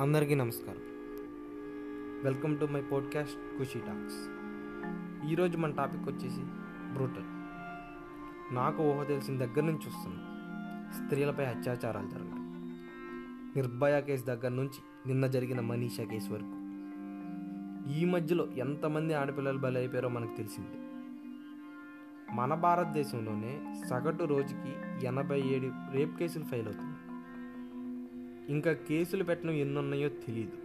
అందరికీ నమస్కారం. Welcome to my podcast Khushi talks. ఈరోజు మన టాపిక్ వచ్చేసి బ్రూటల్. నాకు ఊహ తెలిసిన దగ్గర నుంచి చూస్తున్నాం స్త్రీలపై అత్యాచారాలు జరగడం నిర్భయ కేసు దగ్గర నుంచి నిన్న జరిగిన మనీషా కేసు వరకు. ఈ మధ్యలో ఎంతమంది ఆడపిల్లలు బలైపోయారో మనకు తెలిసిందే. మన భారతదేశంలోనే సగటు రోజుకి ఎనభై ఏడు రేప్ కేసులు ఫైల్ అవుతాయి. ఇంకా కేసులు పెట్టడం ఎన్ని ఉన్నాయో తెలియదు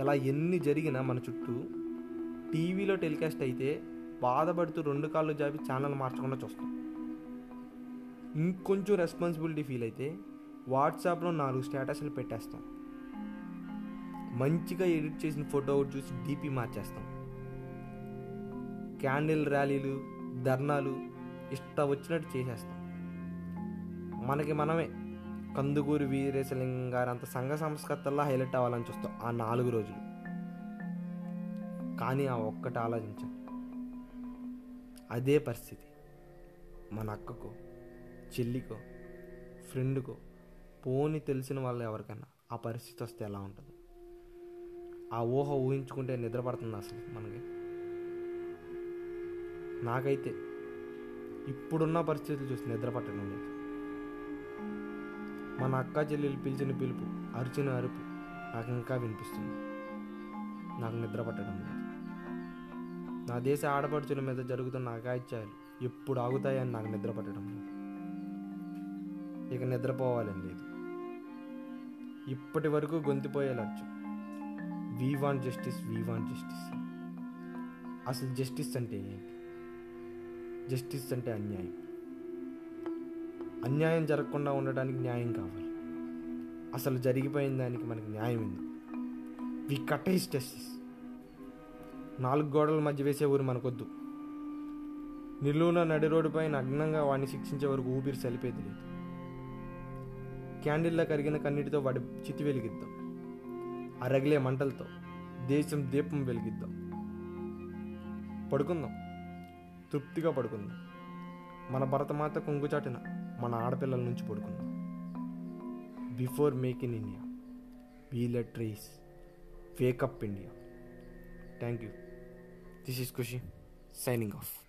ఇలా ఎన్ని జరిగినా మన చుట్టూ టీవీలో టెలికాస్ట్ అయితే బాధపడుతూ రెండు కాళ్ళు జాబి ఛానల్ మార్చకుండా చూస్తాం. ఇంకొంచెం రెస్పాన్సిబిలిటీ ఫీల్ అయితే వాట్సాప్లో నాలుగు స్టేటస్లు పెట్టేస్తాం. మంచిగా ఎడిట్ చేసిన ఫోటో చూసి డీపీ మార్చేస్తాం. క్యాండిల్ ర్యాలీలు ధర్నాలు ఇష్ట వచ్చినట్టు చేసేస్తాం. మనకి మనమే. కందుకూరి వీరేశలింగం గారు అంత సంఘ సంస్కర్తల్లా హైలైట్ అవ్వాలని చూస్తాం ఆ నాలుగు రోజులు. కానీ ఆ ఒక్కటి ఆలోచించండి. అదే పరిస్థితి. మన అక్కకో చెల్లికో ఫ్రెండ్కో పోని తెలిసిన వాళ్ళు ఎవరికైనా ఆ పరిస్థితి వస్తే ఎలా ఉంటుంది? ఆ ఊహ ఊహించుకుంటే నిద్రపడుతుంది అసలు మనకి. నాకైతే ఇప్పుడున్న పరిస్థితులు చూసి నిద్ర పట్టడం లేదు. మన అక్క చెల్లెలు పిలిచిన పిలుపు అరిచిన అరుపు నాకు ఇంకా వినిపిస్తుంది. నాకు నిద్ర పట్టడం లేదు. నా దేశ ఆడపడుచుల మీద జరుగుతున్న అగాయిత్యాలు ఎప్పుడు ఆగుతాయని నాకు నిద్ర పట్టడం లేదు. ఇక నిద్రపోవాలని లేదు. ఇప్పటి వరకు గొంతిపోయే లక్ష్యం we want justice we want justice అసలు జస్టిస్ అంటే ఏంటి? జస్టిస్ అంటే అన్యాయం. అన్యాయం జరగకుండా ఉండడానికి న్యాయం కావాలి. అసలు జరిగిపోయిన దానికి మనకి న్యాయం ఉంది వి కట్ ఈస్ జస్టిస్ నాలుగు గోడల మధ్య వేసే ఊరు మనకొద్దు. నిలువున నడి రోడ్డుపై నగ్నంగా వాడిని శిక్షించే వరకు ఊపిరి సలిపేది లేదు. క్యాండిల్లా కరిగిన కన్నీటితో వాడి చితి వెలిగిద్దాం. ఆ రగిలే మంటలతో దేశం దీపం వెలిగిద్దాం. పడుకుందాం. తృప్తిగా పడుకుందాం. మన భరతమాత కొంగుచాటిన మన ఆడపిల్లల నుంచి పడుకుందాం before make in India we'll trees wake up India thank you this is Khushi signing off